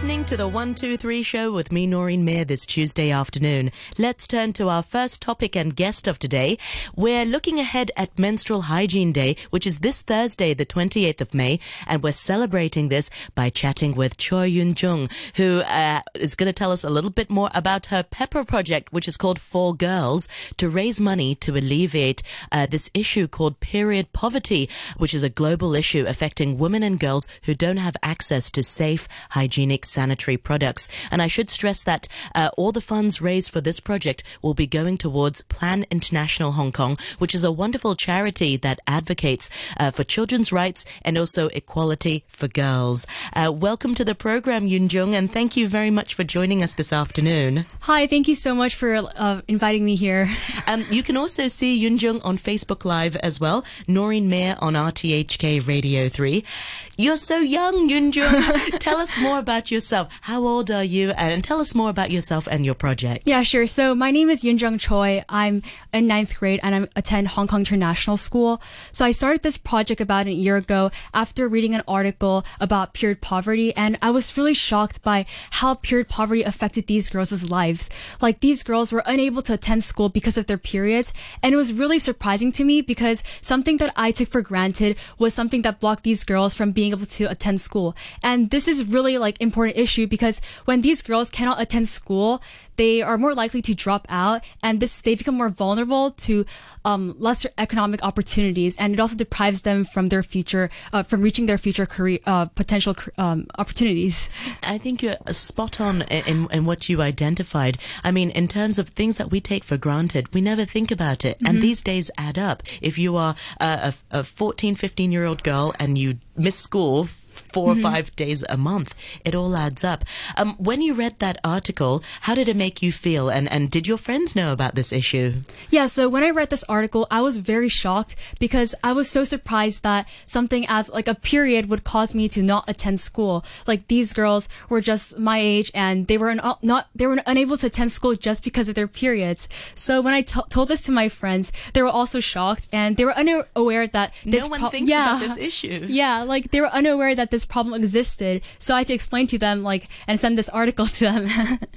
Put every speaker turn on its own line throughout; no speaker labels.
listening to the 123 show with me, Noreen Mir, this Tuesday afternoon. Let's turn to our first topic and guest of today. We're looking ahead at Menstrual Hygiene Day, which is this Thursday, the 28th of May, and we're celebrating this by chatting with Choi Yoon-jung, who uh, is going to tell us a little bit more about her Pepper project, which is called For Girls, to raise money to alleviate uh, this issue called period poverty, which is a global issue affecting women and girls who don't have access to safe, hygienic sanitary products. And I should stress that uh, all the funds raised for this project will be going towards Plan International Hong Kong, which is a wonderful charity that advocates uh, for children's rights and also equality for girls. Uh, welcome to the program, Yoon-jung, and thank you very much for joining us this afternoon.
Hi, thank you so much for uh, inviting me here.
Um, you can also see Yoon-jung on Facebook Live as well, Noreen Mir on RTHK Radio 3. You're so young, Yoon-jung. tell us more about yourself. How old are you? And tell us more about yourself and your project.
Yeah, sure. So my name is Yoon-jung Choi. I'm in ninth grade and I attend Hong Kong International School. So I started this project about a year ago after reading an article about period poverty, and I was really shocked by how period poverty affected these girls' lives. Like these girls were unable to attend school because of their periods, and it was really surprising to me because something that I took for granted was something that blocked these girls from being able to attend school. And this is really like important issue because when these girls cannot attend school, they are more likely to drop out and this they become more vulnerable to um, lesser economic opportunities and it also deprives them from their future uh, from reaching their future career uh, potential um, opportunities.
I think you're spot on in, in what you identified. I mean in terms of things that we take for granted we never think about it. Mm-hmm. and these days add up. If you are a, a 14 15 year old girl and you miss school 4 mm-hmm. or five days a month. It all adds up. Um, when you read that article, how did it make you feel? And, and did your friends know about this issue?
Yeah, so when I read this article, I was very shocked because I was so surprised that something as like a period would cause me to not attend school. Like these girls were just my age and they were un- not, they were unable to attend school just because of their periods. So when I t- told this to my friends, they were also shocked and they were unaware that this
no one pro- thinks yeah, about this issue.
Yeah, like they were unaware that this problem existed. So I had to explain to them, like, and send this article to them.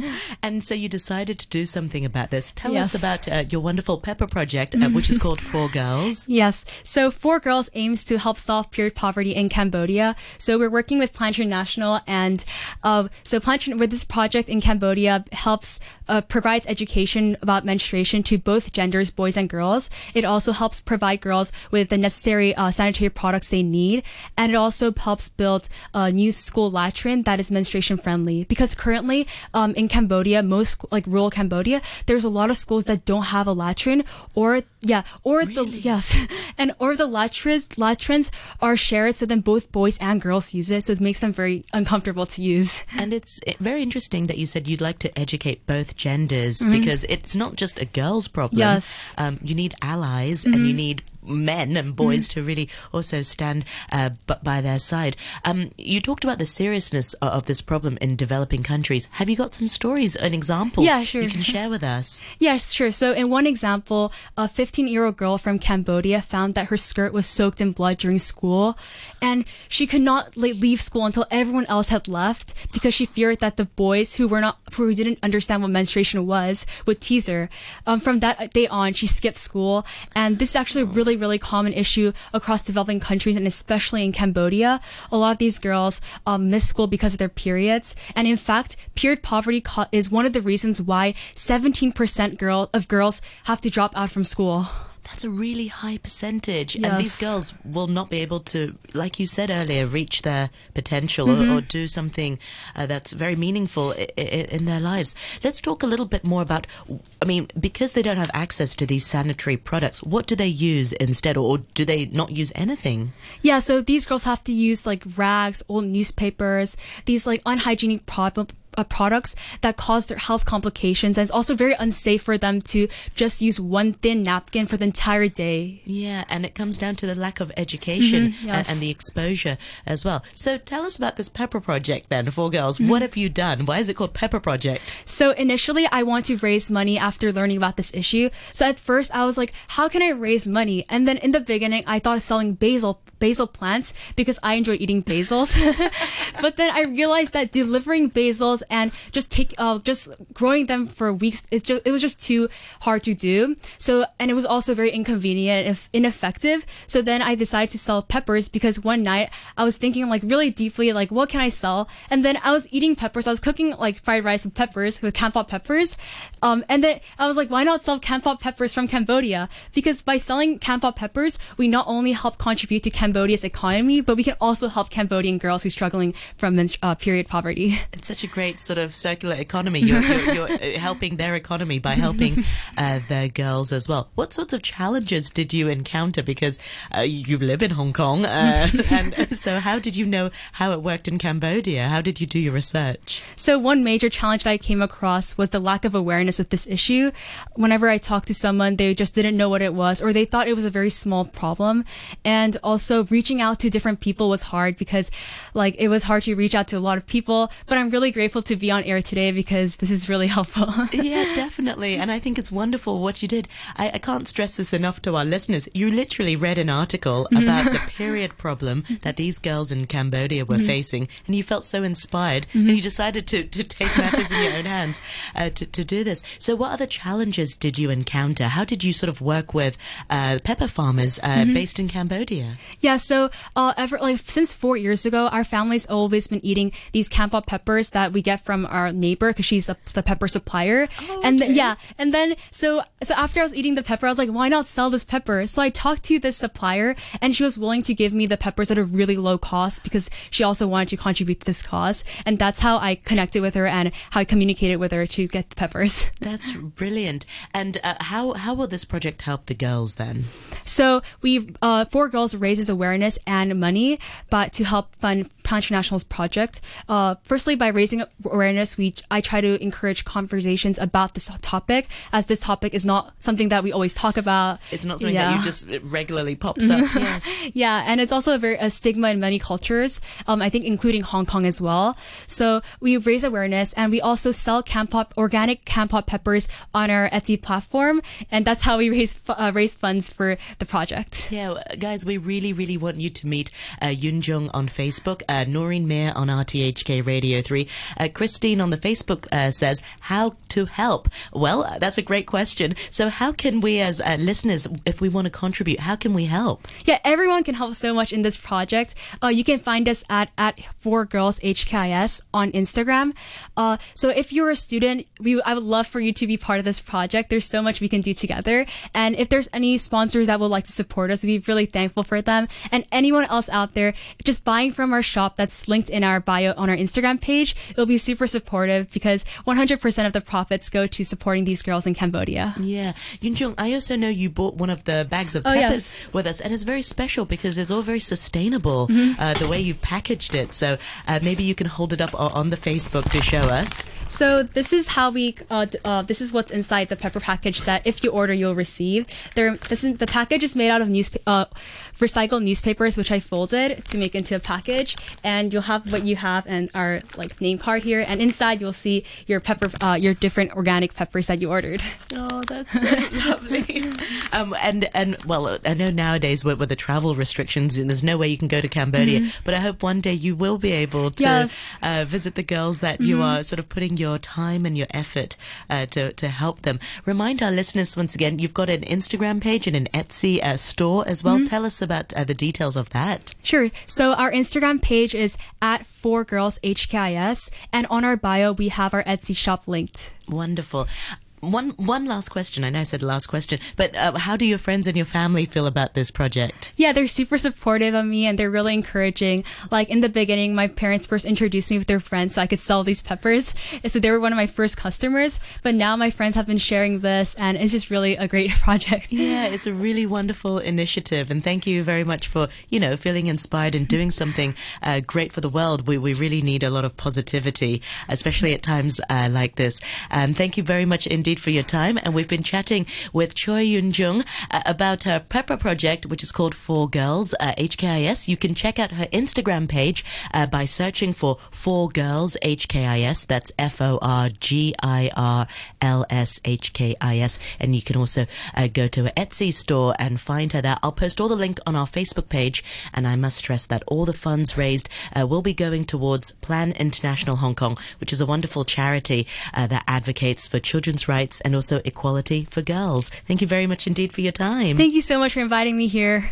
and so you decided to do something about this. Tell yes. us about uh, your wonderful Pepper project, uh, which is called For Girls.
Yes. So For Girls aims to help solve period poverty in Cambodia. So we're working with Plan International, and uh, so Plan with this project in Cambodia helps uh, provides education about menstruation to both genders, boys and girls. It also helps provide girls with the necessary uh, sanitary products they need, and it also helps build a new school latrine that is menstruation friendly. Because currently, um, in Cambodia, most like rural Cambodia, there's a lot of schools that don't have a latrine, or yeah, or really? the yes, and or the latrines latrines are shared, so then both boys and girls use it, so it makes them very uncomfortable to use.
And it's very interesting that you said you'd like to educate both genders mm-hmm. because it's not just a girl's problem.
Yes.
Um, you need allies mm-hmm. and you need men and boys mm-hmm. to really also stand uh, by their side. Um, you talked about the seriousness of this problem in developing countries. Have you got some stories and examples
yeah, sure.
you can share with us?
yes, sure. So, in one example, a 15 year old girl from Cambodia found that her skirt was soaked in blood during school, and she could not leave school until everyone else had left because she feared that the boys who were not who didn't understand what menstruation was would tease her. Um, from that day on, she skipped school, and this is actually a really, really common issue across developing countries, and especially in Cambodia. A lot of these girls um, miss school because of their periods, and in fact, period poverty co- is one of the reasons why 17% girl of girls have to drop out from school
that's a really high percentage.
Yes.
And these girls will not be able to, like you said earlier, reach their potential mm-hmm. or, or, do something uh, that's very meaningful I- I- in their lives. Let's talk a little bit more about, I mean, because they don't have access to these sanitary products, what do they use instead, or do they not use anything?
Yeah, so these girls have to use like rags, old newspapers, these like unhygienic product uh, products that cause their health complications and it's also very unsafe for them to just use one thin napkin for the entire day.
Yeah and it comes down to the lack of education
mm-hmm, yes.
and, and, the exposure as well. So tell us about this pepper project then for girls. Mm-hmm. what have you done? Why is it called pepper project?
So initially i want to raise money after learning about this issue. So at first i was like how can i raise money? And then in the beginning i thought selling basil basil plants because I enjoy eating basils. but then I realized that delivering basils and just take uh, just growing them for weeks it just it was just too hard to do. So and it was also very inconvenient and ineffective. So then I decided to sell peppers because one night I was thinking like really deeply like what can I sell? And then I was eating peppers. I was cooking like fried rice with peppers with Kampot peppers. Um, and then I was like, why not sell Kampot peppers from Cambodia? Because by selling Kampot peppers, we not only help contribute to Cambodia's economy, but we can also help Cambodian girls who are struggling from uh, period poverty.
It's such a great sort of circular economy. You're, you're, you're uh, helping their economy by helping uh, their girls as well. What sorts of challenges did you encounter? Because uh, you live in Hong Kong, uh, and so how did you know how it worked in Cambodia? How did you do your research?
So one major challenge that I came across was the lack of awareness of this issue. Whenever I talked to someone, they just didn't know what it was, or they thought it was a very small problem. And also reaching out to different people was hard because, like, it was hard to reach out to a lot of people. But I'm really grateful to be on air today because this is really helpful.
yeah, definitely. And I think it's wonderful what you did. I, I can't stress this enough to our listeners. You literally read an article mm-hmm. about the period problem that these girls in Cambodia were mm-hmm. facing, and you felt so inspired, mm-hmm. and you decided to, to take matters in your own hands uh, to, to do this. So, what other challenges did you encounter? How did you sort of work with uh, pepper farmers uh, mm-hmm. based in Cambodia?
Yeah, so uh, ever like since four years ago, our family's always been eating these Kampot peppers that we get from our neighbor because she's a, the pepper supplier.
Oh,
okay. And th- yeah, and then so so after I was eating the pepper, I was like, why not sell this pepper? So I talked to this supplier, and she was willing to give me the peppers at a really low cost because she also wanted to contribute to this cause, and that's how I connected with her and how I communicated with her to get the peppers.
That's brilliant. And uh, how how will this project help the girls then?
So we uh, For Girls raises awareness and money, but to help fund International's project. Uh, firstly, by raising awareness, we I try to encourage conversations about this topic, as this topic is not something that we always talk about.
It's not something yeah. that you just regularly pops up. yes.
Yeah, and it's also a very a stigma in many cultures. Um, I think including Hong Kong as well. So we raise awareness, and we also sell Kampot organic Kampot peppers on our Etsy platform, and that's how we raise uh, raise funds for the project.
Yeah, guys, we really really want you to meet uh, Yoon-jung on Facebook uh, Noreen Mir on RTHK Radio 3. Uh, Christine on the Facebook uh, says, How to help? Well, uh, that's a great question. So, how can we, as uh, listeners, if we want to contribute, how can we help?
Yeah, everyone can help so much in this project. Uh, you can find us at, at For Girls HKIS on Instagram. So, if you're a student, we I would love for you to be part of this project. There's so much we can do together. And if there's any sponsors that would like to support us, we'd be really thankful for them. And anyone else out there, just buying from our shop shop that's linked in our bio on our Instagram page. It'll be super supportive because 100% of the profits go to supporting these girls in Cambodia.
Yeah. Yoon-jung, I also know you bought one of the bags of peppers oh, yes. with us, and it's very special because it's all very sustainable, mm-hmm. uh, the way you've packaged it. So uh, maybe you can hold it up on the Facebook to show us.
So this is how we. Uh, uh, this is what's inside the pepper package that if you order you'll receive. There, this is, the package is made out of newspaper, uh, recycled newspapers, which I folded to make into a package, and you'll have what you have and our like name card here, and inside you'll see your pepper, uh, your different organic peppers that you ordered.
Oh, that's so lovely. Um, and and well, I know nowadays with, with, the travel restrictions, and there's no way you can go to Cambodia, mm-hmm. but I hope one day you will be able to
yes.
uh, visit the girls that mm-hmm. you are sort of putting your time and your effort uh, to, to help them. Remind our listeners once again, you've got an Instagram page and an Etsy uh, store as well. Mm-hmm. Tell us about uh, the details of that.
Sure. So our Instagram page is at For Girls HKIS, and on our bio we have our Etsy shop linked.
Wonderful. One one last question. I know I said last question, but uh, how do your friends and your family feel about this project?
Yeah, they're super supportive of me and they're really encouraging. Like in the beginning, my parents first introduced me with their friends so I could sell these peppers. And so they were one of my first customers. But now my friends have been sharing this and it's just really a great project.
Yeah, it's a really wonderful initiative. And thank you very much for, you know, feeling inspired and doing something uh, great for the world. We, we really need a lot of positivity, especially at times uh, like this. And thank you very much indeed indeed for your time. And we've been chatting with Choi Yoon-jung uh, about her Pepper project, which is called For Girls uh, HKIS. You can check out her Instagram page uh, by searching for For Girls HKIS. That's F O R G I R L S H K I S. And you can also uh, go to her Etsy store and find her there. I'll post all the link on our Facebook page. And I must stress that all the funds raised uh, will be going towards Plan International Hong Kong, which is a wonderful charity uh, that advocates for children's rights and also equality for girls. Thank you very much indeed for your time.
Thank you so much for inviting me here.